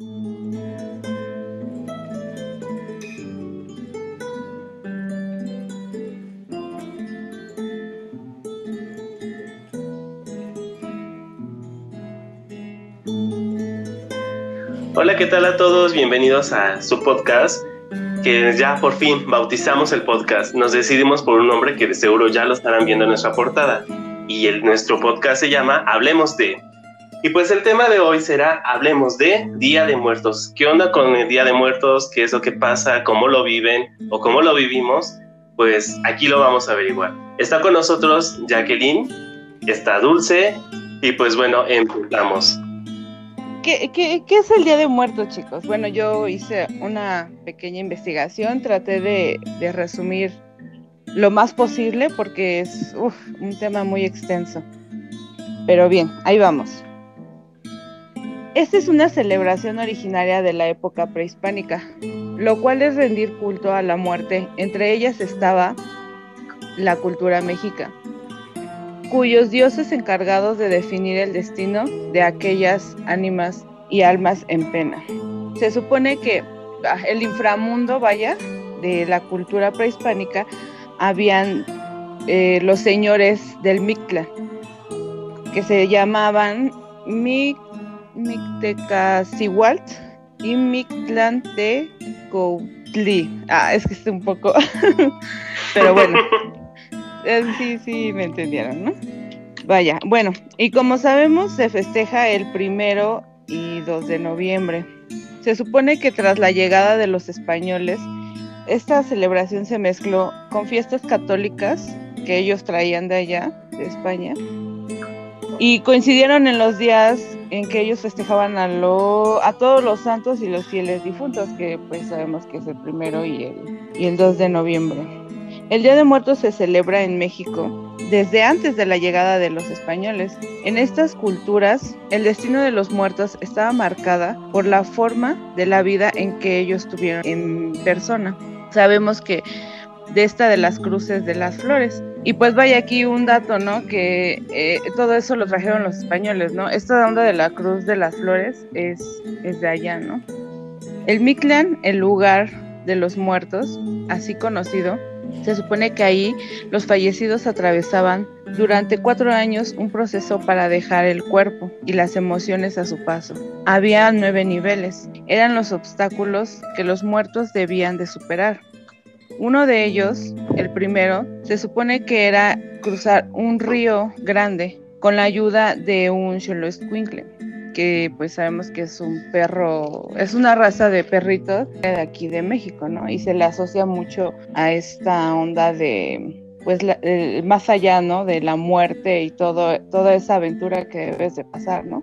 Hola, ¿qué tal a todos? Bienvenidos a su podcast, que ya por fin bautizamos el podcast. Nos decidimos por un nombre que de seguro ya lo estarán viendo en nuestra portada. Y el, nuestro podcast se llama Hablemos de. Y pues el tema de hoy será Hablemos de Día de Muertos. ¿Qué onda con el Día de Muertos? ¿Qué es lo que pasa? ¿Cómo lo viven? ¿O cómo lo vivimos? Pues aquí lo vamos a averiguar. Está con nosotros Jacqueline, está Dulce y pues bueno, empezamos. ¿Qué, es el Día de Muertos, chicos? Bueno, yo hice una pequeña investigación, traté de, resumir lo más posible porque es un tema muy extenso. Pero bien, ahí vamos. Esta es una celebración originaria de la época prehispánica, lo cual es rendir culto a la muerte. Entre ellas estaba la cultura mexica, cuyos dioses encargados de definir el destino de aquellas ánimas y almas en pena. Se supone que ah, el inframundo, vaya, de la cultura prehispánica, habían eh, los señores del Mictla, que se llamaban Mic Mictecacihualt y Mictlán de Ah, es que es un poco. Pero bueno, eh, sí, sí, me entendieron, ¿no? Vaya, bueno, y como sabemos, se festeja el primero y 2 de noviembre. Se supone que tras la llegada de los españoles, esta celebración se mezcló con fiestas católicas que ellos traían de allá, de España, y coincidieron en los días en que ellos festejaban a, lo, a todos los santos y los fieles difuntos, que pues sabemos que es el primero y el, y el 2 de noviembre. El Día de Muertos se celebra en México desde antes de la llegada de los españoles. En estas culturas, el destino de los muertos estaba marcada por la forma de la vida en que ellos tuvieron en persona. Sabemos que de esta de las cruces de las flores. Y pues vaya aquí un dato, ¿no? Que eh, todo eso lo trajeron los españoles, ¿no? Esta onda de la cruz de las flores es, es de allá, ¿no? El Mictlán, el lugar de los muertos, así conocido, se supone que ahí los fallecidos atravesaban durante cuatro años un proceso para dejar el cuerpo y las emociones a su paso. Había nueve niveles. Eran los obstáculos que los muertos debían de superar. Uno de ellos, el primero, se supone que era cruzar un río grande con la ayuda de un Xoloitzcuintle que pues sabemos que es un perro, es una raza de perritos de aquí de México, ¿no? Y se le asocia mucho a esta onda de, pues más allá, ¿no? De la muerte y todo, toda esa aventura que debes de pasar, ¿no?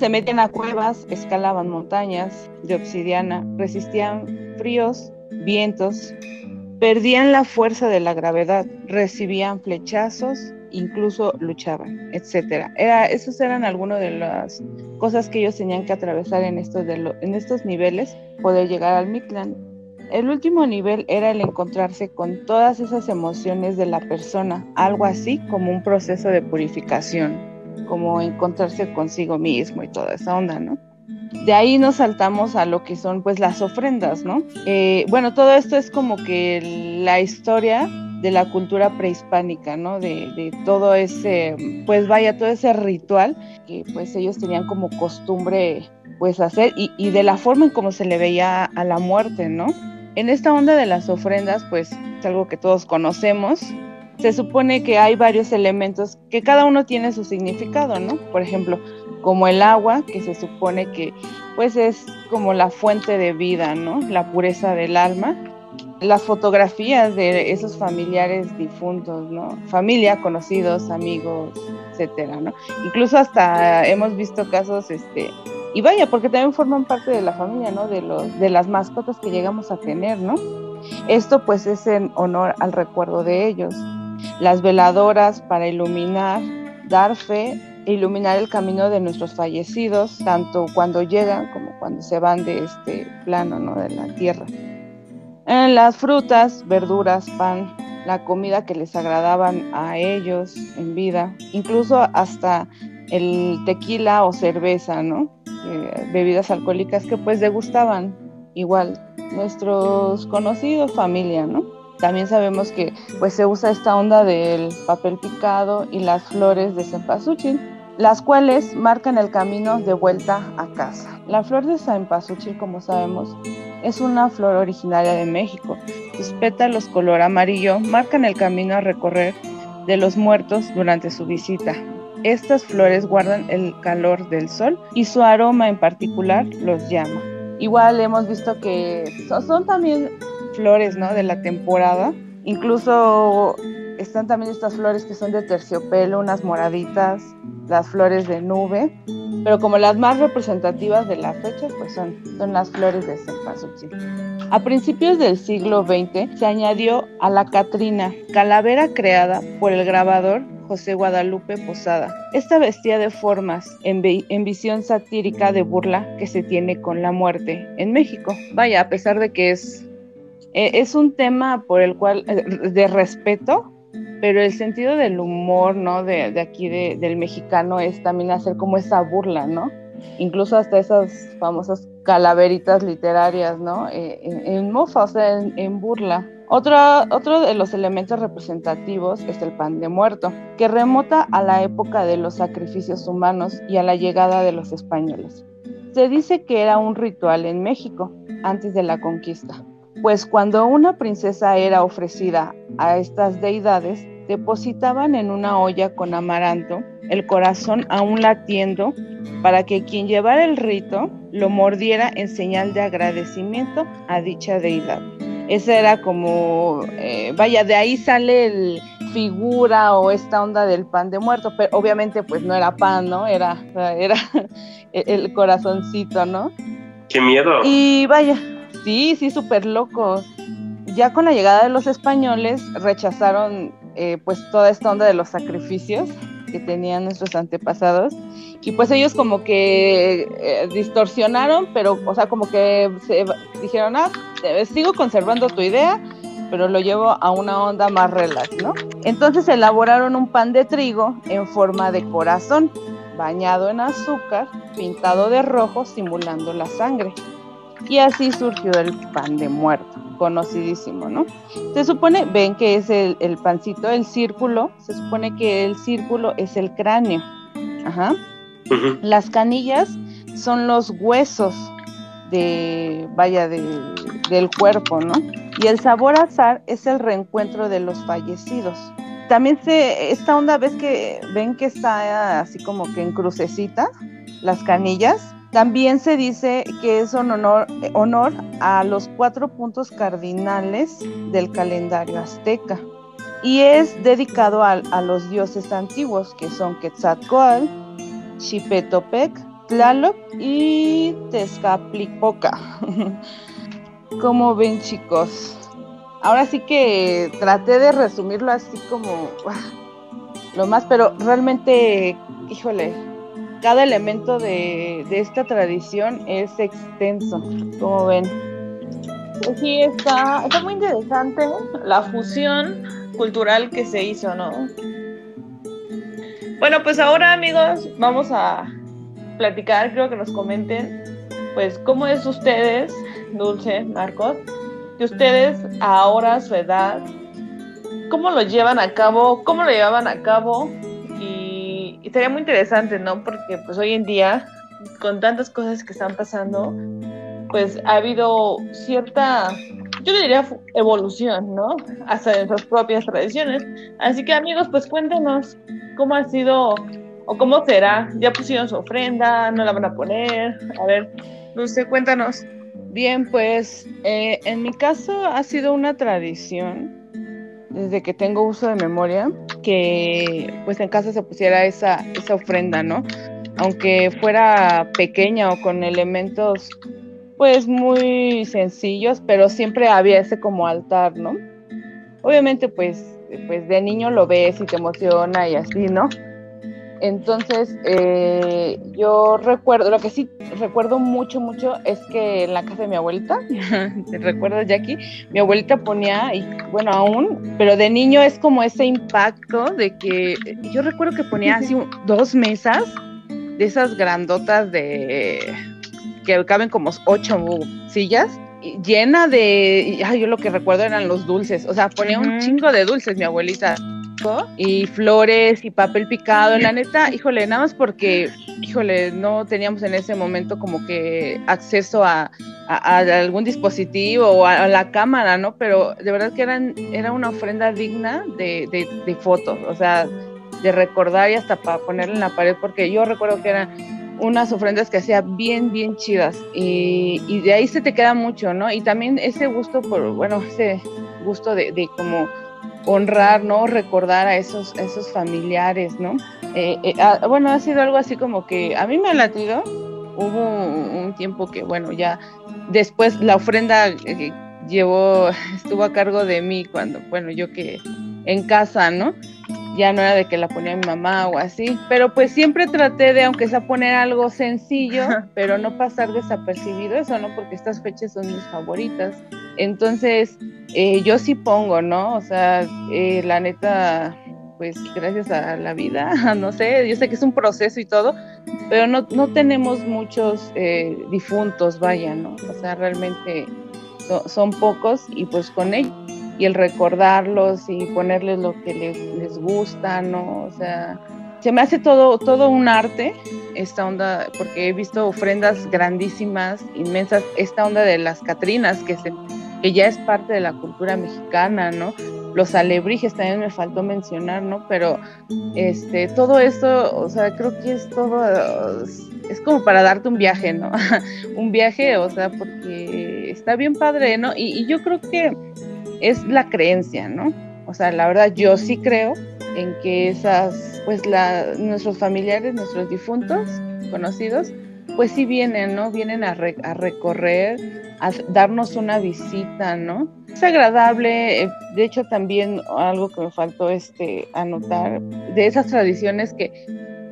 Se metían a cuevas, escalaban montañas de obsidiana, resistían fríos, vientos, perdían la fuerza de la gravedad, recibían flechazos incluso luchaban, etcétera. Era, esos eran algunas de las cosas que ellos tenían que atravesar en estos, de estos niveles, poder llegar al Mictlán. El último nivel era el encontrarse con todas esas emociones de la persona, algo así como un proceso de purificación, como encontrarse consigo mismo y toda esa onda, ¿no? De ahí nos saltamos a lo que son pues las ofrendas, ¿no? Eh, bueno, todo esto es como que la historia de la cultura prehispánica, ¿no? De, todo ese, pues vaya, todo ese ritual que pues ellos tenían como costumbre pues hacer y, y de la forma en cómo se le veía a la muerte, ¿no? En esta onda de las ofrendas, pues es algo que todos conocemos. Se supone que hay varios elementos que cada uno tiene su significado, ¿no? Por ejemplo, como el agua, que se supone que pues es como la fuente de vida, ¿no? La pureza del alma las fotografías de esos familiares difuntos, ¿no? Familia, conocidos, amigos, etcétera, ¿no? Incluso hasta hemos visto casos, este, y vaya, porque también forman parte de la familia, ¿no? De los, de las mascotas que llegamos a tener, ¿no? Esto pues es en honor al recuerdo de ellos. Las veladoras para iluminar, dar fe iluminar el camino de nuestros fallecidos, tanto cuando llegan como cuando se van de este plano, ¿no? De la tierra. En las frutas, verduras, pan, la comida que les agradaban a ellos en vida, incluso hasta el tequila o cerveza, ¿no? eh, bebidas alcohólicas que pues degustaban igual nuestros conocidos, familia, ¿no? También sabemos que pues se usa esta onda del papel picado y las flores de cempasúchil, las cuales marcan el camino de vuelta a casa. La flor de cempasúchil, como sabemos, es una flor originaria de México. Sus pétalos color amarillo marcan el camino a recorrer de los muertos durante su visita. Estas flores guardan el calor del sol y su aroma en particular los llama. Igual hemos visto que son, también flores, ¿no? De la temporada. Incluso están también estas flores que son de terciopelo, unas moraditas, las flores de nube, pero como las más representativas de la fecha, pues son, son las flores de cempasúchil. A principios del siglo XX se añadió a la Catrina, calavera creada por el grabador José Guadalupe Posada. Esta vestía de formas en, en, visión satírica de burla que se tiene con la muerte en México. Vaya, a pesar de que es, e, es un tema por el cual, eh, de respeto, pero el sentido del humor, ¿no? De, aquí de, del mexicano es también hacer como esa burla, ¿no? Incluso hasta esas famosas calaveritas literarias, ¿no? Eh, en, mofa, o sea, en burla. Otro, otro de los elementos representativos es el pan de muerto, que remota a la época de los sacrificios humanos y a la llegada de los españoles. Se dice que era un ritual en México antes de la conquista, pues cuando una princesa era ofrecida a estas deidades, depositaban en una olla con amaranto el corazón aún latiendo para que quien llevara el rito lo mordiera en señal de agradecimiento a dicha deidad. Esa era como, eh, vaya, de ahí sale el figura o esta onda del pan de muerto, pero obviamente pues no era pan, ¿no? Era, era el corazoncito, ¿no? ¡Qué miedo! Y vaya, sí, sí, súper loco. Ya con la llegada de los españoles rechazaron eh, pues toda esta onda de los sacrificios que tenían nuestros antepasados y pues ellos como que eh, distorsionaron, pero, o sea, como que se dijeron, ah, sigo conservando tu idea, pero lo llevo a una onda más relax, ¿no? Entonces elaboraron un pan de trigo en forma de corazón, bañado en azúcar, pintado de rojo, simulando la sangre. Y así surgió el pan de muerto, conocidísimo, ¿no? Se supone, ven que es el, el pancito, el círculo, se supone que el círculo es el cráneo. Ajá. Las canillas son los huesos de, vaya, del cuerpo, ¿no? Y el sabor azar es el reencuentro de los fallecidos. También se, esta onda, ves que ven que está así como que en crucecita, las canillas. También se dice que es un honor, honor a los cuatro puntos cardinales del calendario azteca y es dedicado a, los dioses antiguos que son Quetzalcoatl, Chipetopec, Tlaloc y Tezcatlipoca. como ven chicos? Ahora sí que traté de resumirlo así como lo más, pero realmente, híjole, cada elemento de, esta tradición es extenso, como ven. Pues sí, está, está muy interesante la fusión cultural que se hizo, ¿no? Bueno, pues ahora amigos, vamos a platicar, creo que nos comenten, pues cómo es ustedes, Dulce, Marcos, que ustedes ahora su edad, cómo lo llevan a cabo, cómo lo llevaban a cabo y, sería muy interesante, ¿no? Porque pues hoy en día, con tantas cosas que están pasando, pues ha habido cierta yo diría evolución, ¿no? Hasta en sus propias tradiciones. Así que amigos, pues cuéntenos cómo ha sido o cómo será. ¿Ya pusieron su ofrenda? ¿No la van a poner? A ver, Dulce, cuéntanos. Bien, pues eh, en mi caso ha sido una tradición desde que tengo uso de memoria que pues en casa se pusiera esa, esa ofrenda, ¿no? Aunque fuera pequeña o con elementos pues muy sencillos, pero siempre había ese como altar, ¿no? Obviamente pues, pues de niño lo ves y te emociona y así, ¿no? Entonces, eh, yo recuerdo, lo que sí recuerdo mucho, mucho es que en la casa de mi abuelita, ¿te recuerdas, Jackie? Mi abuelita ponía, y bueno, aún, pero de niño es como ese impacto de que yo recuerdo que ponía así dos mesas de esas grandotas de que caben como ocho sillas llena de, ay, yo lo que recuerdo eran los dulces, o sea, ponía un chingo de dulces mi abuelita y flores y papel picado, la neta, híjole, nada más porque, híjole, no teníamos en ese momento como que acceso a, algún dispositivo o a, la cámara, ¿no? Pero de verdad que eran, era una ofrenda digna de, fotos, o sea, de recordar y hasta para ponerla en la pared, porque yo recuerdo que eran unas ofrendas que hacía bien, bien chidas y, y, de ahí se te queda mucho, ¿no? Y también ese gusto por, bueno, ese gusto de, de como honrar, ¿no? Recordar a esos, esos familiares, ¿no? Eh, eh, ah, bueno, ha sido algo así como que a mí me ha latido. Hubo un, tiempo que, bueno, ya después la ofrenda eh, llevó, estuvo a cargo de mí cuando, bueno, yo que en casa, ¿no? Ya no era de que la ponía mi mamá o así, pero pues siempre traté de, aunque sea poner algo sencillo, pero no pasar desapercibido eso, ¿no? Porque estas fechas son mis favoritas. Entonces, eh, yo sí pongo, ¿no? O sea, eh, la neta, pues gracias a la vida, no sé, yo sé que es un proceso y todo, pero no, no tenemos muchos eh, difuntos, vaya, ¿no? O sea, realmente son pocos y pues con ellos y el recordarlos y ponerles lo que les, les gusta, ¿no? O sea, se me hace todo, todo un arte esta onda, porque he visto ofrendas grandísimas, inmensas, esta onda de las Catrinas, que se que ya es parte de la cultura mexicana, ¿no? Los alebrijes también me faltó mencionar, ¿no? Pero este, todo esto, o sea, creo que es todo, es como para darte un viaje, ¿no? un viaje, o sea, porque está bien padre, ¿no? Y, yo creo que es la creencia, ¿no? O sea, la verdad, yo sí creo en que esas, pues la, nuestros familiares, nuestros difuntos, conocidos, pues sí vienen, ¿no? Vienen a, a recorrer a darnos una visita, ¿no? Es agradable, eh, de hecho también algo que me faltó este anotar, de esas tradiciones que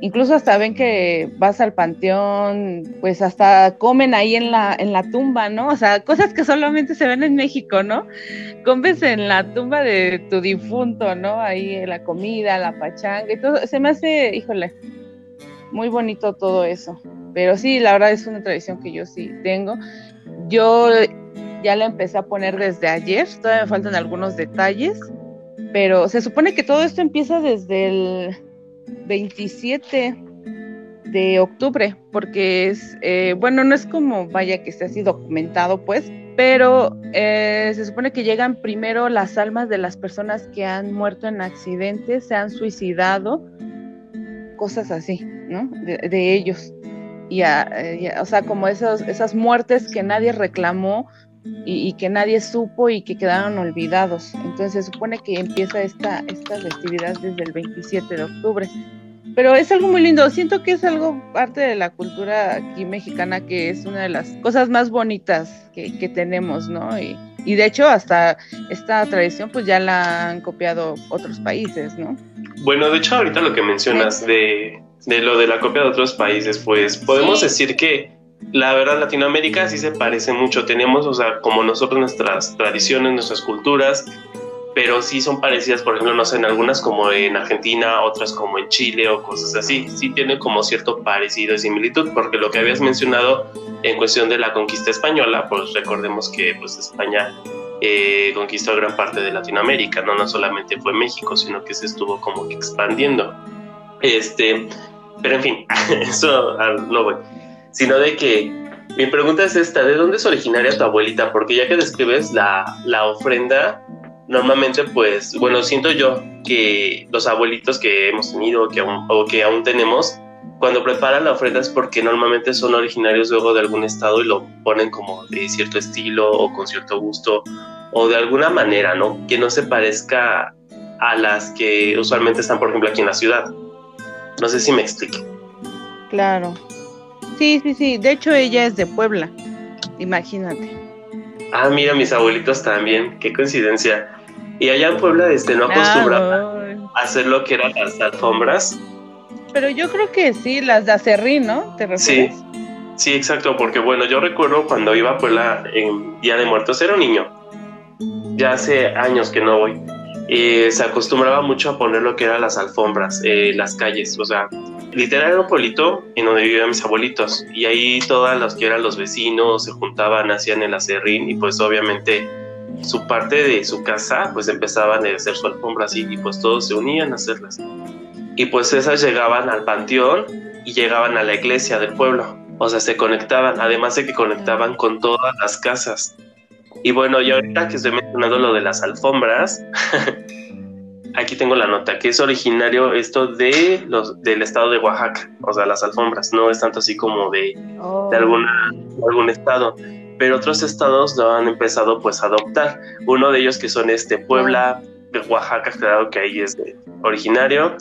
incluso hasta ven que vas al panteón, pues hasta comen ahí en la, en la tumba, ¿no? O sea, cosas que solamente se ven en México, ¿no? Comes en la tumba de tu difunto, ¿no? Ahí la comida, la pachanga y todo. Se me hace, híjole, muy bonito todo eso. Pero sí, la verdad es una tradición que yo sí tengo. Yo ya la empecé a poner desde ayer, todavía me faltan algunos detalles, pero se supone que todo esto empieza desde el 27 de octubre, porque es, eh, bueno, no es como vaya que esté así documentado, pues, pero eh, se supone que llegan primero las almas de las personas que han muerto en accidentes, se han suicidado, cosas así, ¿no? de ellos y, o sea, como esos, esas muertes que nadie reclamó y, que nadie supo y que quedaron olvidados. Entonces se supone que empieza esta, esta festividad desde el 27 de octubre. Pero es algo muy lindo, siento que es algo parte de la cultura aquí mexicana que es una de las cosas más bonitas que, que tenemos, ¿no? Y, y de hecho hasta esta tradición pues ya la han copiado otros países, ¿no? Bueno, de hecho ahorita lo que mencionas de de lo de la copia de otros países, pues podemos decir que la verdad Latinoamérica sí se parece mucho. Tenemos, o sea, como nosotros nuestras tradiciones, nuestras culturas, pero sí son parecidas, por ejemplo, no sé, en algunas como en Argentina, otras como en Chile o cosas así. Sí tienen como cierto parecido y similitud, porque lo que habías mencionado en cuestión de la conquista española, pues recordemos que pues España eh, conquistó gran parte de Latinoamérica, ¿no? no solamente fue México, sino que se estuvo como que expandiendo. Este, pero en fin, eso no voy. Sino de que mi pregunta es esta, ¿de dónde es originaria tu abuelita? Porque ya que describes la, la ofrenda, normalmente pues, bueno, siento yo que los abuelitos que hemos tenido que o que aún tenemos, cuando preparan la ofrenda es porque normalmente son originarios luego de algún estado y lo ponen como de cierto estilo o con cierto gusto o de alguna manera, ¿no? Que no se parezca a las que usualmente están, por ejemplo, aquí en la ciudad. No sé si me explique. Claro. Sí, sí, sí. De hecho, ella es de Puebla. Imagínate. Ah, mira, mis abuelitos también. Qué coincidencia. Y allá en Puebla este, no acostumbraban a hacer lo que eran las alfombras. Pero yo creo que sí, las de acerrín, ¿no? ¿Te refieres? Sí, sí, exacto. Porque bueno, yo recuerdo cuando iba a Puebla en Día de Muertos, era un niño. Ya hace años que no voy se acostumbraba mucho a poner lo que eran las alfombras, eh, las calles, o sea, literal era un pueblito en donde vivían mis abuelitos y ahí todas las que eran los vecinos se juntaban, hacían el acerrín y pues obviamente su parte de su casa pues empezaban a hacer su alfombra así y pues todos se unían a hacerlas. Y pues esas llegaban al panteón y llegaban a la iglesia del pueblo. O sea, se conectaban, además de que conectaban con todas las casas. Y bueno, y ahorita que estoy mencionando lo de las alfombras, aquí tengo la nota, que es originario esto de los, del estado de Oaxaca, o sea, las alfombras, no es tanto así como de, Oh. de, alguna, de algún estado, pero otros estados lo han empezado pues a adoptar. Uno de ellos que son este Puebla, de Oaxaca, claro que ahí es de originario,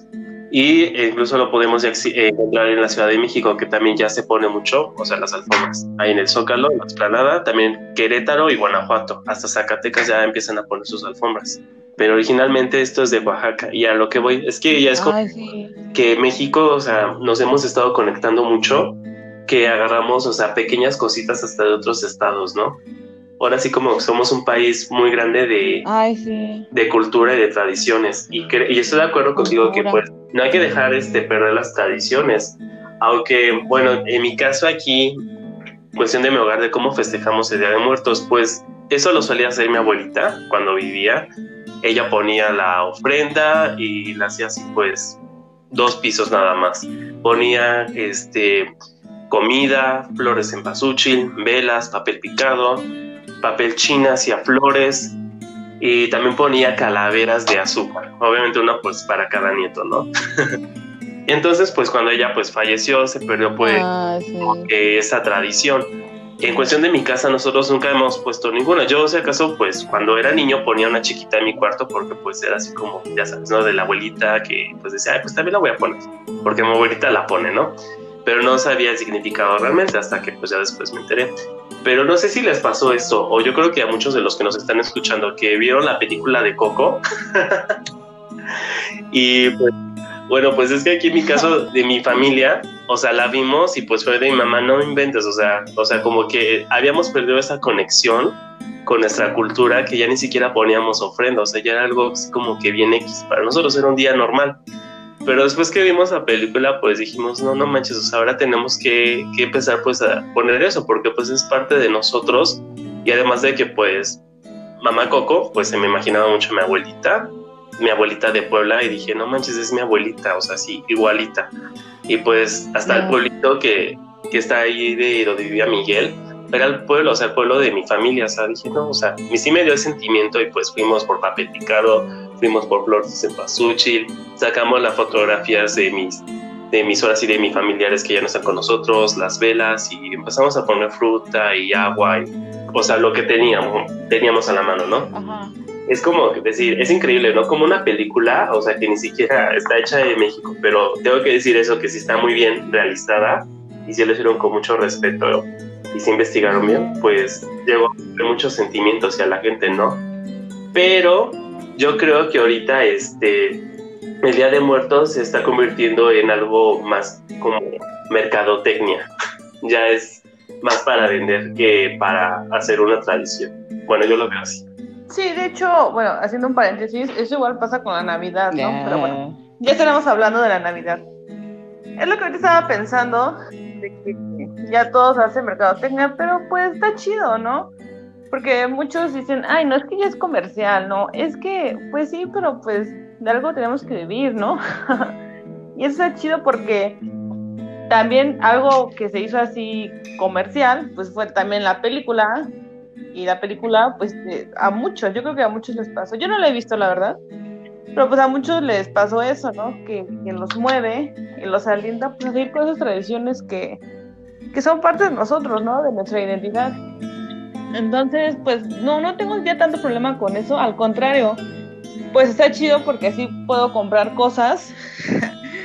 y eh, incluso lo podemos eh, encontrar en la Ciudad de México, que también ya se pone mucho, o sea, las alfombras. Ahí en el Zócalo, en la Explanada, también Querétaro y Guanajuato. Hasta Zacatecas ya empiezan a poner sus alfombras. Pero originalmente esto es de Oaxaca. Y a lo que voy, es que ya es como que México, o sea, nos hemos estado conectando mucho, que agarramos, o sea, pequeñas cositas hasta de otros estados, ¿no? Ahora sí como somos un país muy grande de, Ay, sí. de cultura y de tradiciones. Y, y estoy de acuerdo contigo que pues no hay que dejar este, perder las tradiciones. Aunque, bueno, en mi caso aquí, cuestión de mi hogar, de cómo festejamos el Día de Muertos, pues eso lo solía hacer mi abuelita cuando vivía. Ella ponía la ofrenda y la hacía así, pues, dos pisos nada más. Ponía, este, comida, flores en pasuchil, velas, papel picado, papel china hacia flores, y también ponía calaveras de azúcar, obviamente una pues para cada nieto, ¿no? Entonces pues cuando ella pues falleció se perdió pues Ah, sí. eh, esa tradición. En cuestión de mi casa nosotros nunca hemos puesto ninguna. Yo si acaso pues cuando era niño ponía una chiquita en mi cuarto porque pues era así como, ya sabes, ¿no? De la abuelita que pues decía, Ay, pues también la voy a poner, porque mi abuelita la pone, ¿no? Pero no sabía el significado realmente hasta que pues ya después me enteré. Pero no sé si les pasó esto, o yo creo que a muchos de los que nos están escuchando que vieron la película de Coco. y pues, bueno, pues es que aquí en mi caso de mi familia, o sea, la vimos y pues fue de mi mamá, no inventes, o sea, o sea, como que habíamos perdido esa conexión con nuestra cultura que ya ni siquiera poníamos ofrenda, o sea, ya era algo como que bien X, para nosotros era un día normal. Pero después que vimos la película, pues dijimos, no, no manches, o sea, ahora tenemos que, que empezar pues a poner eso, porque pues es parte de nosotros y además de que pues mamá Coco, pues se me imaginaba mucho a mi abuelita, mi abuelita de Puebla y dije, no manches, es mi abuelita, o sea, sí, igualita. Y pues hasta el pueblito que, que está ahí de donde vivía Miguel, era el pueblo, o sea, el pueblo de mi familia, o sea, dije, no, o sea, sí me dio el sentimiento y pues fuimos por papel picado, fuimos por flores en pasuchil, sacamos las fotografías de mis, de mis horas y de mis familiares que ya no están con nosotros, las velas y empezamos a poner fruta y agua, y, o sea, lo que teníamos, teníamos a la mano, ¿no? Ajá. es como decir, es increíble, ¿no? Como una película, o sea, que ni siquiera está hecha de México, pero tengo que decir eso, que sí está muy bien realizada y sí lo hicieron con mucho respeto y se investigaron bien, pues llegó muchos sentimientos hacia la gente, ¿no? Pero yo creo que ahorita este, el Día de Muertos se está convirtiendo en algo más como mercadotecnia. Ya es más para vender que para hacer una tradición. Bueno, yo lo veo así. Sí, de hecho, bueno, haciendo un paréntesis, eso igual pasa con la Navidad, ¿no? Pero bueno, ya estaremos hablando de la Navidad. Es lo que ahorita estaba pensando, de que ya todos hacen mercadotecnia, pero pues está chido, ¿no? Porque muchos dicen, ay, no es que ya es comercial, ¿no? Es que, pues sí, pero pues de algo tenemos que vivir, ¿no? y eso está chido porque también algo que se hizo así comercial, pues fue también la película. Y la película, pues eh, a muchos, yo creo que a muchos les pasó. Yo no la he visto, la verdad. Pero pues a muchos les pasó eso, ¿no? Que, que los mueve y los alienta pues, a seguir con esas tradiciones que, que son parte de nosotros, ¿no? De nuestra identidad. Entonces, pues no, no tengo ya tanto problema con eso. Al contrario, pues está chido porque así puedo comprar cosas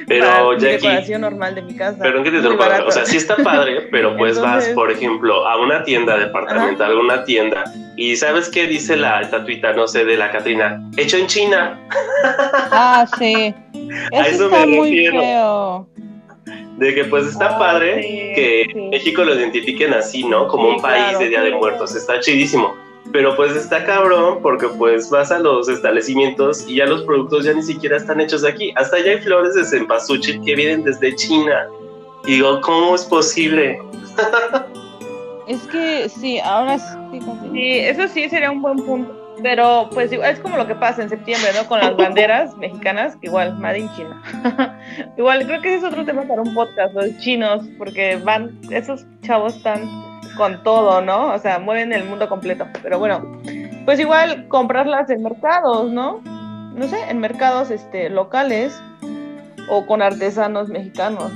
Pero para Jackie, decoración normal de mi casa. Perdón que te Muy interrumpa, barato. o sea, sí está padre, pero pues vas, por ejemplo, a una tienda departamental, a una tienda, y ¿sabes qué dice la estatuita, no sé, de la Catrina? Hecho en China, Ah, sí. A Eso, eso me está muy refiero. feo. De que pues está Ah, padre sí, que sí. México lo identifiquen así, ¿no? Como Sí, un país claro, de Día de. Muertos, está chidísimo. pero pues está cabrón porque pues vas a los establecimientos y ya los productos ya ni siquiera están hechos aquí. Hasta ya hay flores de cempasúchil que vienen desde China. Y digo, ¿cómo es posible? es que sí, ahora sí. Sí, eso sí sería un buen punto. Pero pues es como lo que pasa en septiembre, ¿no? Con las banderas mexicanas, igual, Made in China. igual, creo que ese es otro tema para un podcast, los chinos, porque van, esos chavos están con todo, ¿no? O sea, mueven el mundo completo. Pero bueno, pues igual comprarlas en mercados, ¿no? No sé, en mercados este, locales o con artesanos mexicanos.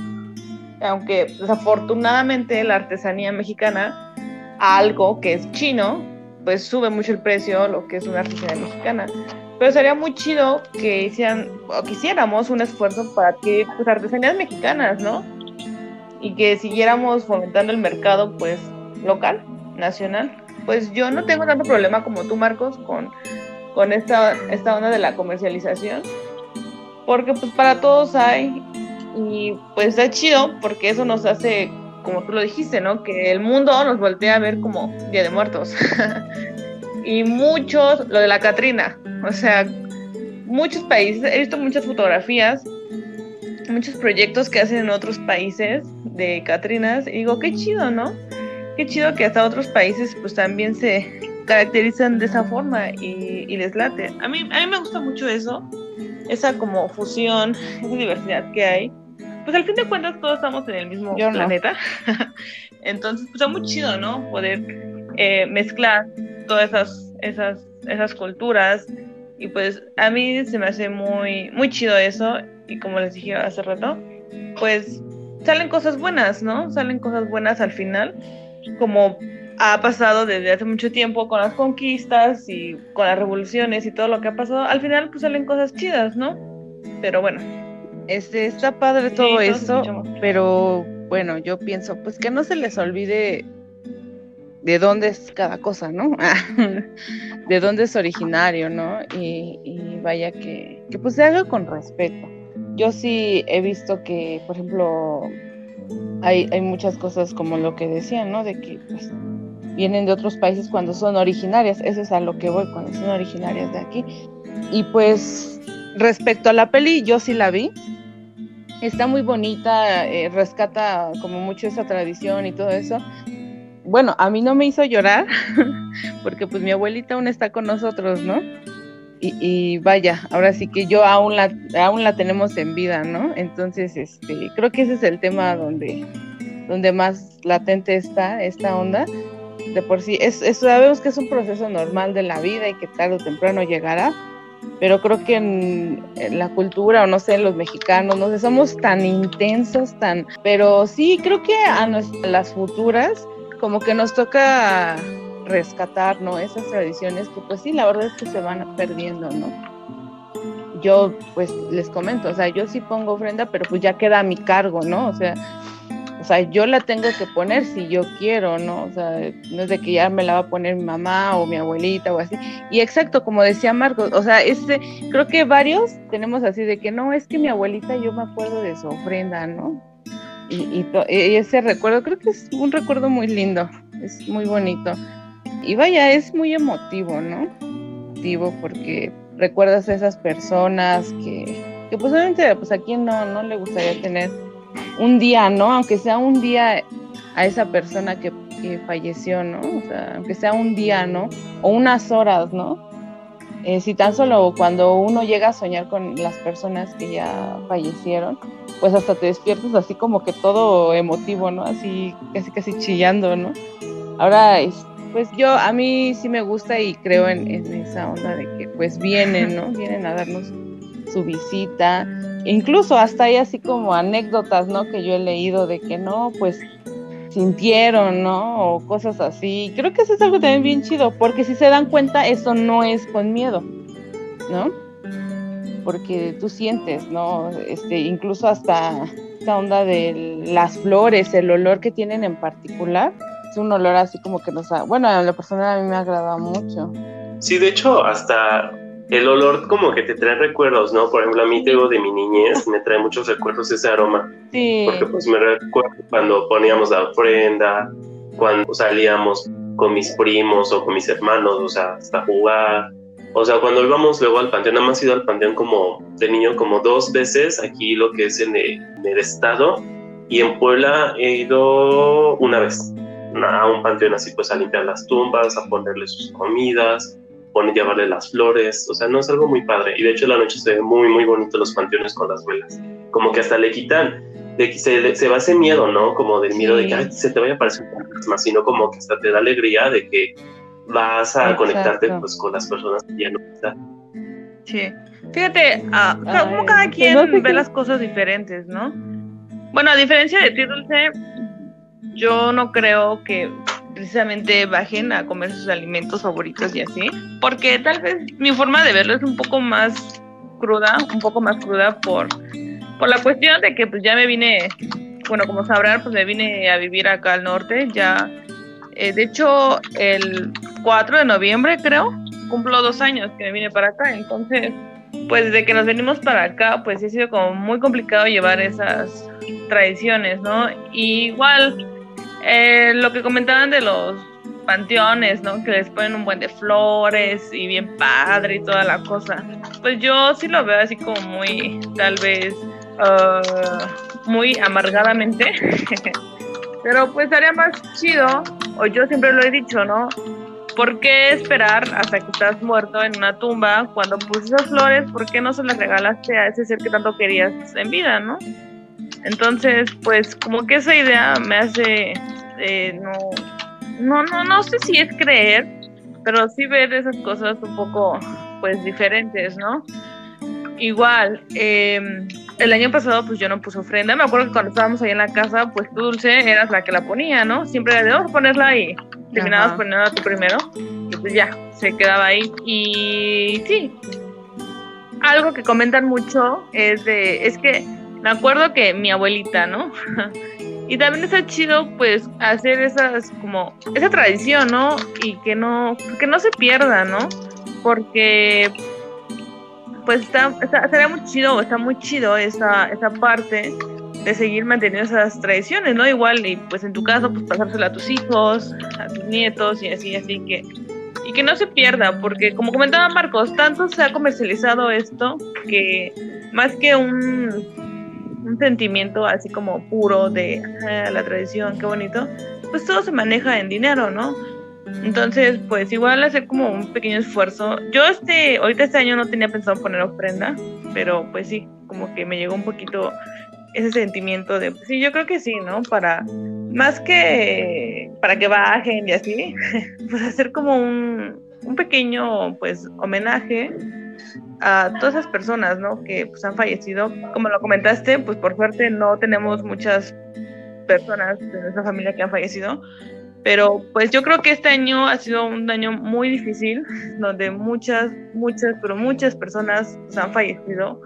Aunque desafortunadamente la artesanía mexicana, algo que es chino, pues sube mucho el precio lo que es una artesanía mexicana. Pero sería muy chido que hicieran, o quisiéramos un esfuerzo para que pues, artesanías mexicanas, ¿no? Y que siguiéramos fomentando el mercado, pues, local, nacional. Pues yo no tengo tanto problema como tú, Marcos, con, con esta, esta onda de la comercialización, porque pues para todos hay, y pues está chido, porque eso nos hace, como tú lo dijiste, ¿no? Que el mundo nos voltea a ver como Día de Muertos. y muchos, lo de la Catrina, o sea, muchos países, he visto muchas fotografías, muchos proyectos que hacen en otros países de Catrinas, y digo, qué chido, ¿no? qué chido que hasta otros países pues también se caracterizan de esa forma y, les late. A mí, a mí me gusta mucho eso, esa como fusión, esa diversidad que hay. Pues al fin de cuentas todos estamos en el mismo planeta. Entonces, pues es muy chido, ¿no? Poder eh, mezclar todas esas, esas, esas culturas. Y pues a mí se me hace muy, muy chido eso. Y como les dije hace rato, pues salen cosas buenas, ¿no? Salen cosas buenas al final como ha pasado desde hace mucho tiempo con las conquistas y con las revoluciones y todo lo que ha pasado, al final pues salen cosas chidas, ¿no? Pero bueno. Este, está padre todo eso, pero bueno, yo pienso, pues que no se les olvide de dónde es cada cosa, ¿no? de dónde es originario, ¿no? Y, y vaya que, que pues se haga con respeto. Yo sí he visto que, por ejemplo, hay, hay muchas cosas como lo que decían, ¿no? De que pues, vienen de otros países cuando son originarias, eso es a lo que voy, cuando son originarias de aquí. Y pues respecto a la peli, yo sí la vi. Está muy bonita, eh, rescata como mucho esa tradición y todo eso. Bueno, a mí no me hizo llorar, porque pues mi abuelita aún está con nosotros, ¿no? y, vaya, ahora sí que yo aún la, aún la tenemos en vida, ¿no? Entonces, este, creo que ese es el tema donde, donde más latente está esta onda. De por sí, es, sabemos que es un proceso normal de la vida y que tarde o temprano llegará, pero creo que en, la cultura, o no sé, los mexicanos, no sé, somos tan intensos, tan, pero sí, creo que a las futuras, como que nos toca rescatar, ¿no? Esas tradiciones que pues sí, la verdad es que se van perdiendo, ¿no? Yo pues les comento, o sea, yo sí pongo ofrenda, pero pues ya queda a mi cargo, ¿no? O sea, o sea, yo la tengo que poner si yo quiero, ¿no? O sea, no es de que ya me la va a poner mi mamá o mi abuelita o así. Y exacto, como decía Marcos, o sea, este, creo que varios tenemos así de que no, es que mi abuelita yo me acuerdo de su ofrenda, ¿no? Y, y, y ese recuerdo, creo que es un recuerdo muy lindo, es muy bonito. Y vaya, es muy emotivo, ¿no? Emotivo porque recuerdas a esas personas que, que pues obviamente pues a quien no, no le gustaría tener un día, ¿no? Aunque sea un día a esa persona que, falleció, ¿no? O sea, aunque sea un día, ¿no? O unas horas, ¿no? Eh, si tan solo cuando uno llega a soñar con las personas que ya fallecieron, pues hasta te despiertas así como que todo emotivo, ¿no? Así casi casi chillando, ¿no? Ahora, pues yo, a mí sí me gusta y creo en, esa onda de que pues vienen, ¿no? Vienen a darnos su visita. Incluso hasta hay así como anécdotas, ¿no? Que yo he leído de que no, pues sintieron, ¿no? O cosas así. Creo que eso es algo también bien chido, porque si se dan cuenta, eso no es con miedo, ¿no? Porque tú sientes, ¿no? Este, incluso hasta esta onda de las flores, el olor que tienen en particular, es un olor así como que nos ha, bueno, a la persona a mí me agrada mucho. Sí, de hecho, hasta el olor como que te trae recuerdos, ¿no? Por ejemplo, a mí tengo de mi niñez, me trae muchos recuerdos ese aroma. Sí. Porque pues me recuerdo cuando poníamos la ofrenda, cuando salíamos con mis primos o con mis hermanos, o sea, hasta jugar. O sea, cuando íbamos luego al panteón, nada más he ido al panteón como de niño como dos veces, aquí lo que es en el, estado, y en Puebla he ido una vez a un panteón así, pues a limpiar las tumbas, a ponerle sus comidas, poner, llevarle las flores, o sea, no es algo muy padre. Y de hecho la noche se ve muy, muy bonito los panteones con las velas. Como que hasta le quitan se, se va ese miedo, ¿no? Como del miedo de que se te vaya a aparecer un fantasma, sino como que hasta te da alegría de que vas a conectarte pues con las personas que ya no están. Sí. Fíjate, uh, como cada quien ve las cosas diferentes, ¿no? Bueno, a diferencia de ti, Dulce, yo no creo que precisamente bajen a comer sus alimentos favoritos y así, porque tal vez mi forma de verlo es un poco más cruda, un poco más cruda por por la cuestión de que pues ya me vine, bueno, como sabrán, pues me vine a vivir acá al norte, ya, eh, de hecho, el 4 de noviembre creo, cumplo dos años que me vine para acá, entonces, pues desde que nos venimos para acá, pues ha sido como muy complicado llevar esas tradiciones, ¿no? igual, eh, lo que comentaban de los panteones, ¿no? Que les ponen un buen de flores y bien padre y toda la cosa. Pues yo sí lo veo así como muy, tal vez, Ah, muy amargadamente. Pero pues sería más chido, o yo siempre lo he dicho, ¿no? ¿Por qué esperar hasta que estás muerto en una tumba cuando pues esas flores, ¿por qué no se las regalaste a ese ser que tanto querías en vida, ¿no? Entonces, pues como que esa idea me hace, eh, no, no, no, no sé si es creer, pero sí ver esas cosas un poco, pues diferentes, ¿no? Igual, eh, el año pasado pues yo no puse ofrenda. Me acuerdo que cuando estábamos ahí en la casa, pues tú, Dulce, eras la que la ponía, ¿no? Siempre era de, vamos a ponerla ahí. Terminabas poniéndola tú primero. Y pues ya, se quedaba ahí. Y sí, algo que comentan mucho es de, es que me acuerdo que mi abuelita, ¿no? y también está chido pues hacer esas como esa tradición, ¿no? Y que no que no se pierda, ¿no? Porque pues está, está, muy chido, está muy chido esa, esa parte de seguir manteniendo esas tradiciones, ¿no? Igual, y pues en tu caso, pues pasársela a tus hijos, a tus nietos y así, así que, y que no se pierda, porque como comentaba Marcos, tanto se ha comercializado esto que más que un, un sentimiento así como puro de la tradición, qué bonito, pues todo se maneja en dinero, ¿no? Entonces, pues igual hacer como un pequeño esfuerzo. Yo este, ahorita este año no tenía pensado poner ofrenda, pero pues sí, como que me llegó un poquito ese sentimiento de, pues sí, yo creo que sí, ¿no? Para, más que para que bajen y así, pues hacer como un, un pequeño, pues, homenaje a todas esas personas, ¿no? Que pues han fallecido. Como lo comentaste, pues por suerte no tenemos muchas personas de nuestra familia que han fallecido, pero pues yo creo que este año ha sido un año muy difícil, donde muchas, muchas, pero muchas personas han fallecido.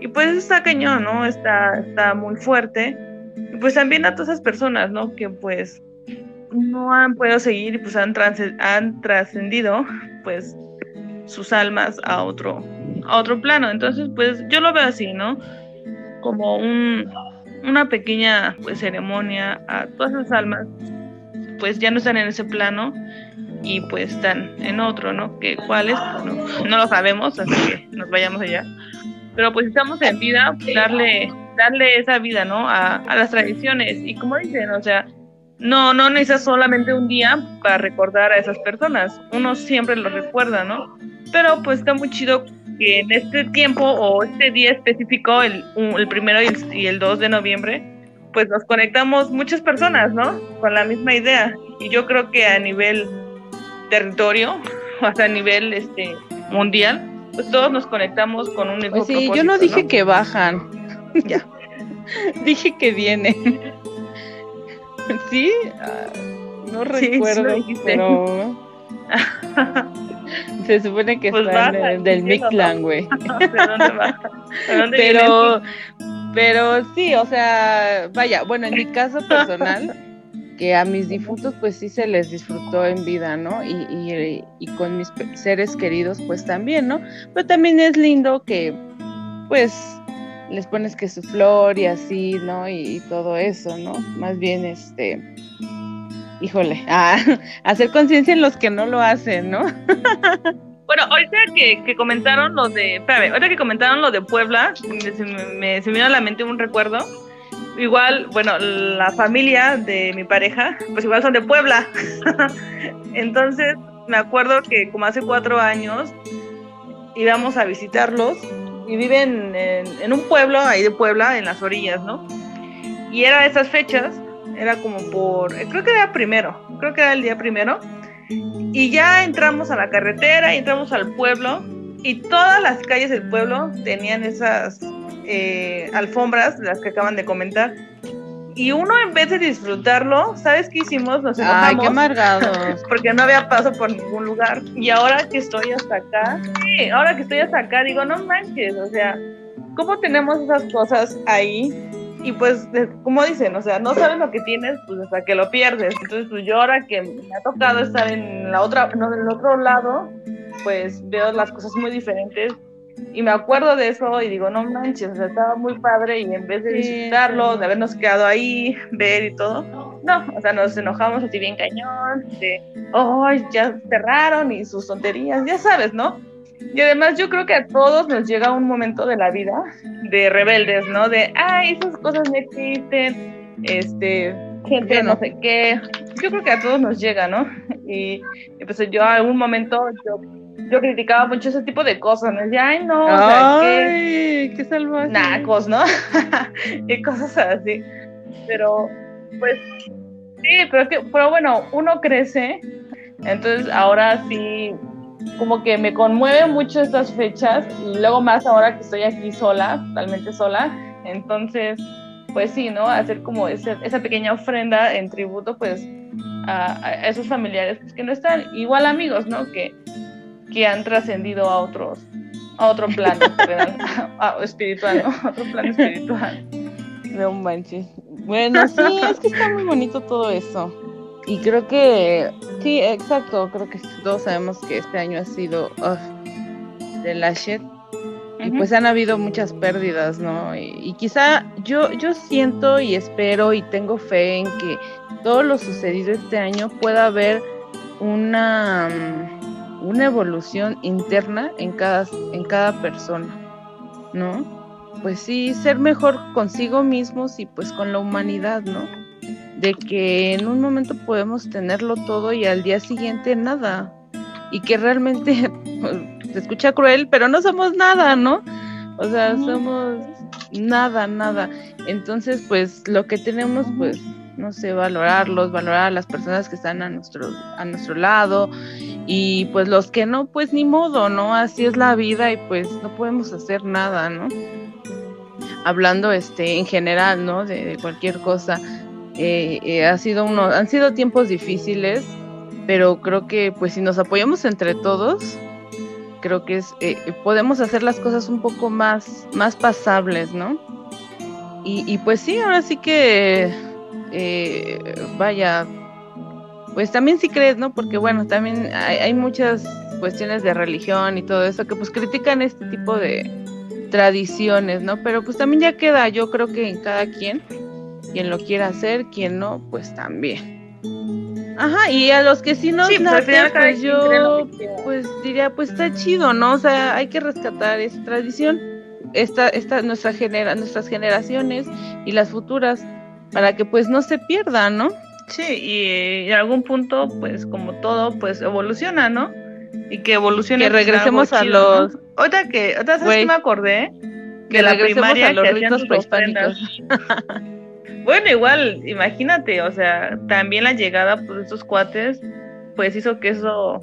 Y pues está cañón, ¿no? Está, está muy fuerte. Y pues también a todas esas personas, ¿no? Que pues no han podido seguir y pues han, han trascendido pues sus almas a otro, a otro plano. Entonces pues yo lo veo así, ¿no? Como un, una pequeña pues ceremonia a todas esas almas pues ya no están en ese plano y pues están en otro, ¿no? Que cuáles, no, no lo sabemos, así que nos vayamos allá. Pero pues estamos en vida, darle, darle esa vida, ¿no? A, a las tradiciones. Y como dicen, o sea, no, no necesitas solamente un día para recordar a esas personas. Uno siempre lo recuerda, ¿no? Pero pues está muy chido que en este tiempo o este día específico, el, el primero y el, y el 2 de noviembre, pues nos conectamos muchas personas, ¿no? Con la misma idea. Y yo creo que a nivel territorio, o hasta a nivel este mundial, pues todos nos conectamos con un mismo pues sí, yo no dije que bajan. ya. dije que vienen. ¿Sí? Ah, no recuerdo, pero se supone que pues están del Mictlán, güey. ¿De dónde baja? ¿De dónde pero pero sí, o sea, vaya, bueno, en mi caso personal, que a mis difuntos pues sí se les disfrutó en vida, ¿no? Y, y, y, con mis seres queridos pues también, ¿no? Pero también es lindo que pues les pones que su flor y así, ¿no? Y, todo eso, ¿no? Más bien este híjole, a hacer conciencia en los que no lo hacen, ¿no? Bueno, ahorita que, que, comentaron lo de, espérame, ahorita que comentaron lo de Puebla, se me, se me vino a la mente un recuerdo. Igual, bueno, la familia de mi pareja, pues igual son de Puebla. Entonces, me acuerdo que como hace cuatro años íbamos a visitarlos y viven en, un pueblo ahí de Puebla, en las orillas, ¿no? Y era esas fechas, era como por, creo que era primero, creo que era el día primero y ya entramos a la carretera, entramos al pueblo y todas las calles del pueblo tenían esas eh, alfombras, las que acaban de comentar. Y uno en vez de disfrutarlo, ¿sabes qué hicimos? Nos enojamos. Ay, qué amargados. Porque no había paso por ningún lugar. Y ahora que estoy hasta acá, sí, ahora que estoy hasta acá, digo, no manches, o sea, ¿cómo tenemos esas cosas ahí? y pues como dicen, o sea, no sabes lo que tienes pues hasta que lo pierdes. Entonces pues yo ahora que me ha tocado estar en la otra, no, en el otro lado, pues veo las cosas muy diferentes y me acuerdo de eso y digo, no manches, o sea, estaba muy padre y en vez de disfrutarlo, de habernos quedado ahí, ver y todo, no, o sea, nos enojamos así bien cañón, de, oh, ya cerraron y sus tonterías, ya sabes, ¿no? Y además yo creo que a todos nos llega un momento de la vida de rebeldes, ¿no? De, ay, esas cosas no existen, este, gente no sé qué. Yo creo que a todos nos llega, ¿no? Y, pues yo a algún momento yo, yo criticaba mucho ese tipo de cosas, ¿no? Decía, ay, no, o sea, ay, qué, qué salvaje. Nacos, ¿no? y cosas así. Pero, pues, sí, pero, que, pero bueno, uno crece, entonces ahora sí como que me conmueve mucho estas fechas y luego más ahora que estoy aquí sola, totalmente sola, entonces pues sí, ¿no? Hacer como ese, esa pequeña ofrenda en tributo pues a, esos familiares pues, que no están, igual amigos, ¿no? Que, que han trascendido a otros, a otro plano espiritual, ¿no? A otro plano espiritual. No manches. Bueno, sí, es que está muy bonito todo eso. Y creo que, sí, exacto, creo que todos sabemos que este año ha sido de la shit. Y pues han habido muchas pérdidas, ¿no? Y, quizá yo, yo siento y espero y tengo fe en que todo lo sucedido este año pueda haber una, mm, una evolución interna en cada, en cada persona, ¿no? Pues sí, ser mejor consigo mismos y pues con la humanidad, ¿no? de que en un momento podemos tenerlo todo y al día siguiente nada. Y que realmente pues, se escucha cruel, pero no somos nada, ¿no? O sea, somos nada, nada. Entonces, pues lo que tenemos, pues, no sé, valorarlos, valorar a las personas que están a nuestro, a nuestro lado. Y pues los que no, pues ni modo, ¿no? Así es la vida y pues no podemos hacer nada, ¿no? Hablando este en general, ¿no? de cualquier cosa eh, eh, ha sido uno, han sido tiempos difíciles, pero creo que pues si nos apoyamos entre todos, creo que es, eh, podemos hacer las cosas un poco más, más pasables, ¿no? Y, pues sí, ahora sí que, vaya, pues también si crees, ¿no? Porque bueno, también hay, hay, muchas cuestiones de religión y todo eso que pues critican este tipo de tradiciones, ¿no? Pero pues también ya queda, yo creo que en cada quien quien lo quiera hacer, quien no, pues también. Ajá, y a los que sí nos sí, pues, pues yo pues diría, pues está chido, ¿no? O sea, hay que rescatar esa tradición, esta, esta, nuestra genera, nuestras generaciones y las futuras, para que pues no se pierda, ¿no? Sí, y en algún punto, pues como todo, pues evoluciona, ¿no? Y que evolucione. Que regresemos a los... Ahorita que, ahorita sabes que me acordé que la primaria a los ritos prehispánicos. Bueno, igual, imagínate, o sea, también la llegada pues, de estos cuates, pues hizo que eso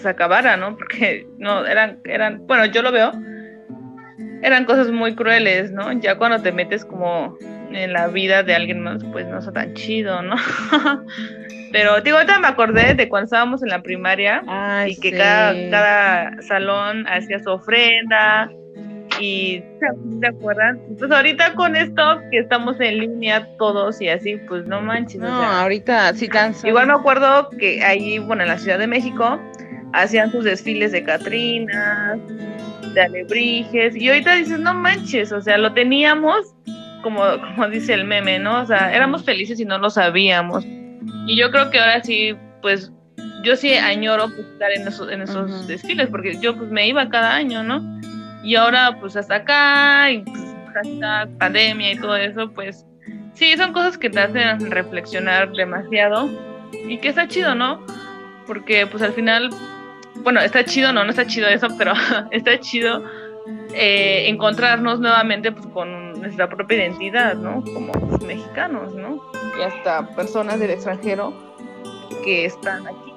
se acabara, ¿no? Porque no, eran, eran, bueno, yo lo veo, eran cosas muy crueles, ¿no? Ya cuando te metes como en la vida de alguien más, pues no está tan chido, ¿no? Pero digo, ahorita me acordé de cuando estábamos en la primaria y que cada, cada salón hacía su ofrenda, y ¿se acuerdan? Entonces ahorita con esto que estamos en línea todos y así, pues no manches. No, ahorita sí tan Igual me acuerdo que ahí, bueno, en la Ciudad de México hacían sus desfiles de Catrinas, de alebrijes, y ahorita dices, no manches, o sea, lo teníamos como, como dice el meme, ¿no? O sea, éramos felices y no lo sabíamos. Y yo creo que ahora sí, pues yo sí añoro pues, estar en esos, en esos desfiles, porque yo pues me iba cada año, ¿no? Y ahora pues hasta acá, y pues hasta pandemia y todo eso, pues sí, son cosas que te hacen reflexionar demasiado y que está chido, ¿no? Porque pues al final, bueno, está chido, no, no está chido eso, pero está chido eh, encontrarnos nuevamente pues, con nuestra propia identidad, ¿no? Como mexicanos, ¿no? Y hasta personas del extranjero que están aquí.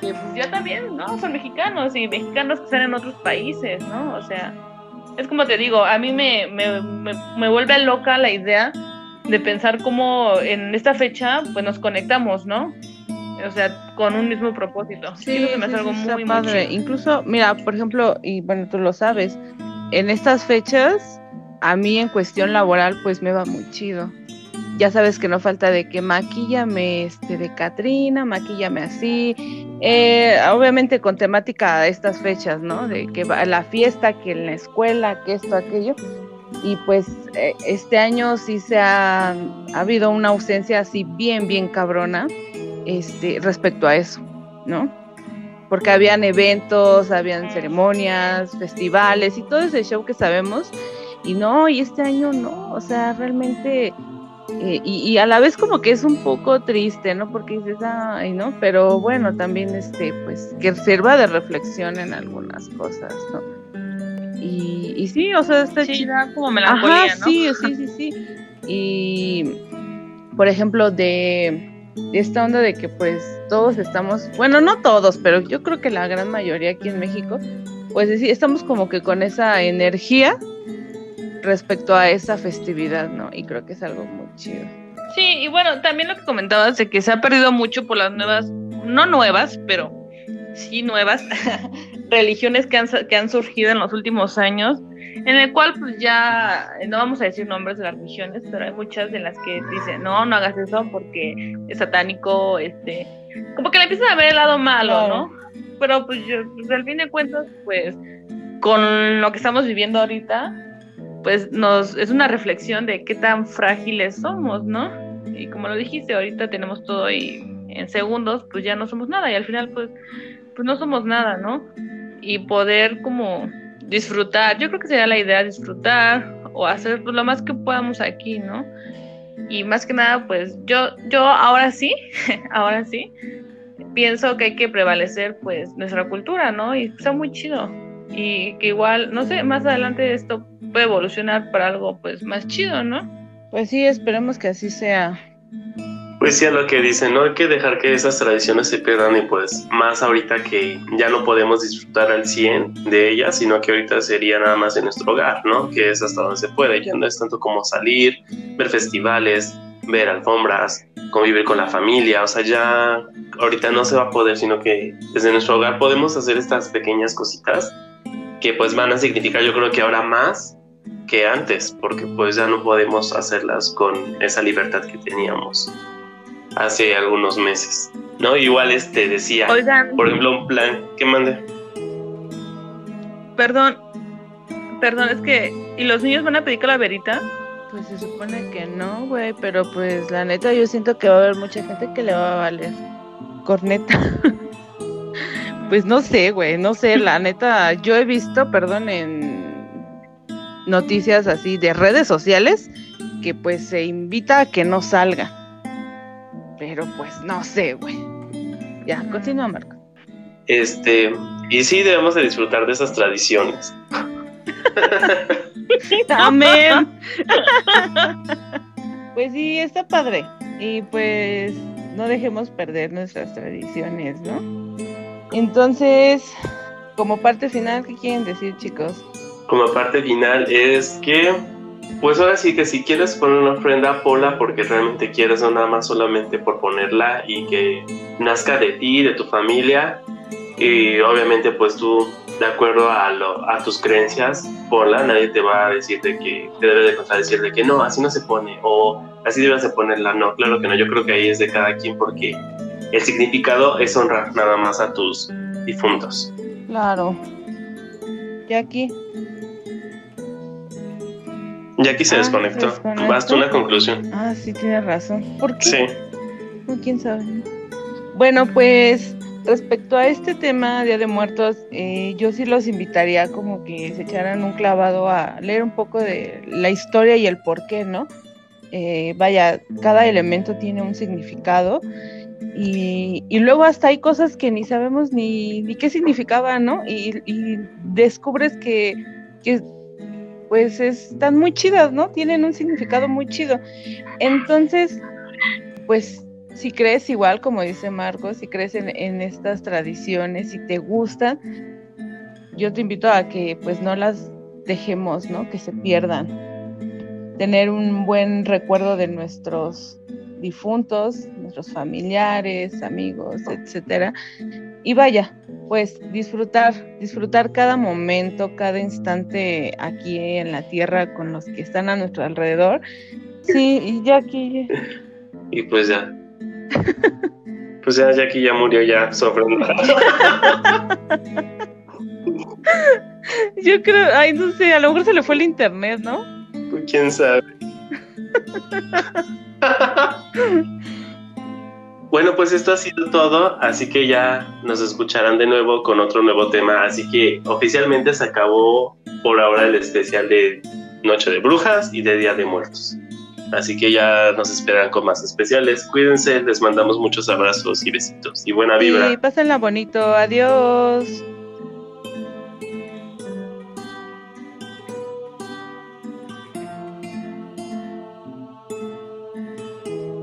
Que pues ya también, ¿no? Son mexicanos y mexicanos que están en otros países, ¿no? O sea, es como te digo, a mí me, me, me, vuelve loca la idea de pensar cómo en esta fecha pues nos conectamos, ¿no? O sea, con un mismo propósito. Sí, me hace algo muy, padre. Incluso, mira, por ejemplo, y bueno, tú lo sabes, en estas fechas, a mí en cuestión laboral, pues me va muy chido. Ya sabes que no falta de que maquillame este, de Catrina, maquillame así. Eh, obviamente con temática de estas fechas, ¿no? De que va la fiesta, que en la escuela, que esto, aquello. Y pues eh, este año sí se ha, ha habido una ausencia así bien, bien cabrona este, respecto a eso, ¿no? porque habían eventos, habían ceremonias, festivales y todo ese show que sabemos. Y no, y este año no, o sea, realmente, eh, y, a la vez como que es un poco triste, ¿no? Porque dices, ay, ¿no? Pero bueno, también, este, pues, que sirva de reflexión en algunas cosas, ¿no? Y, y sí, o sea, está sí, como melancolía, Ajá, sí, sí, sí, sí. Y, por ejemplo, de esta onda de que pues todos estamos, bueno, no todos, pero yo creo que la gran mayoría aquí en México, pues sí, estamos como que con esa energía respecto a esa festividad, ¿no? Y creo que es algo muy chido. Sí, y bueno, también lo que comentabas de que se ha perdido mucho por las nuevas, no nuevas, pero sí nuevas religiones que han, que han surgido en los últimos años en el cual pues ya, no vamos a decir nombres de las religiones, pero hay muchas de las que dicen, no, no hagas eso porque es satánico, este, como que le empiezan a ver el lado malo, ¿no? Pero pues, yo, pues al fin de cuentas, pues con lo que estamos viviendo ahorita, pues nos es una reflexión de qué tan frágiles somos, ¿no? Y como lo dijiste, ahorita tenemos todo y en segundos, pues ya no somos nada y al final pues pues no somos nada, ¿no? Y poder como disfrutar, yo creo que sería la idea disfrutar o hacer lo más que podamos aquí, ¿no? Y más que nada, pues yo, yo ahora sí, ahora sí, pienso que hay que prevalecer pues nuestra cultura, ¿no? Y está muy chido. Y que igual, no sé, más adelante esto puede evolucionar para algo pues más chido, ¿no? Pues sí, esperemos que así sea. Pues sí, a lo que dicen, no hay que dejar que esas tradiciones se pierdan y pues más ahorita que ya no podemos disfrutar al 100 de ellas, sino que ahorita sería nada más en nuestro hogar, ¿no? Que es hasta donde se puede, ya no es tanto como salir, ver festivales, ver alfombras, convivir con la familia, o sea, ya ahorita no se va a poder, sino que desde nuestro hogar podemos hacer estas pequeñas cositas que pues van a significar yo creo que ahora más que antes, porque pues ya no podemos hacerlas con esa libertad que teníamos hace algunos meses, ¿no? Igual este decía, por ejemplo, un plan, ¿qué mande? Perdón, perdón, es que, ¿y los niños van a pedir calaverita? Pues se supone que no, güey, pero pues la neta yo siento que va a haber mucha gente que le va a valer corneta. pues no sé, güey, no sé, la neta, yo he visto, perdón, en noticias así de redes sociales que pues se invita a que no salga. Pero pues no sé, güey. Ya, continúa, Marco. Este, y sí debemos de disfrutar de esas tradiciones. Amén. pues sí, está padre. Y pues no dejemos perder nuestras tradiciones, ¿no? Entonces, como parte final, ¿qué quieren decir, chicos? Como parte final es que pues ahora sí que si quieres poner una ofrenda, pola porque realmente quieres, no nada más solamente por ponerla y que nazca de ti, de tu familia. Y obviamente pues tú, de acuerdo a, lo, a tus creencias, ponla, nadie te va a decir de que te debe de contradecir de que no, así no se pone o así debes de ponerla. No, claro que no, yo creo que ahí es de cada quien porque el significado es honrar nada más a tus difuntos. Claro. Y aquí ya aquí se, ah, desconectó. Basta una conclusión. Ah, sí, tienes razón. ¿Por qué? Sí. quién sabe. Bueno, pues respecto a este tema, Día de Muertos, eh, yo sí los invitaría como que se echaran un clavado a leer un poco de la historia y el por qué, ¿no? Eh, vaya, cada elemento tiene un significado y, luego hasta hay cosas que ni sabemos ni, ni qué significaban, ¿no? Y, y descubres que, que, pues están muy chidas, ¿no? Tienen un significado muy chido. Entonces, pues si crees igual, como dice Marcos, si crees en, estas tradiciones, y te gustan, yo te invito a que pues no las dejemos, ¿no? Que se pierdan. Tener un buen recuerdo de nuestros difuntos, nuestros familiares, amigos, etcétera. Y vaya, pues disfrutar, disfrutar cada momento, cada instante aquí en la tierra con los que están a nuestro alrededor. Sí, y aquí. Y pues ya, pues ya Jackie ya murió ya sufriendo. Yo creo, ay, no sé, a lo mejor se le fue el internet, ¿no? Pues quién sabe. bueno, pues esto ha sido todo, así que ya nos escucharán de nuevo con otro nuevo tema. Así que oficialmente se acabó por ahora el especial de Noche de Brujas y de Día de Muertos. Así que ya nos esperan con más especiales. Cuídense, les mandamos muchos abrazos y besitos y buena vibra. Sí, pásenla bonito. Adiós.